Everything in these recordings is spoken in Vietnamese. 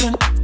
Brooklyn.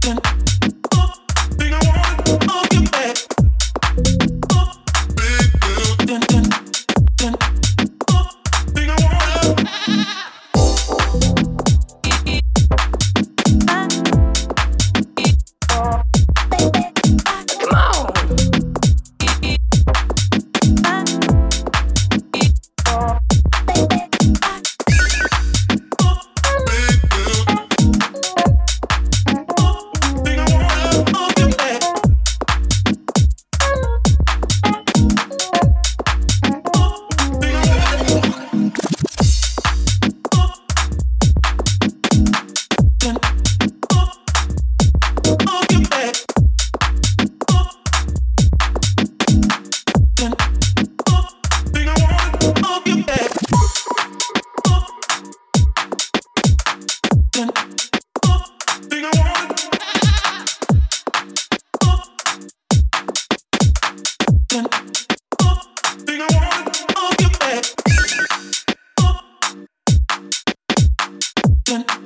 Then weekend.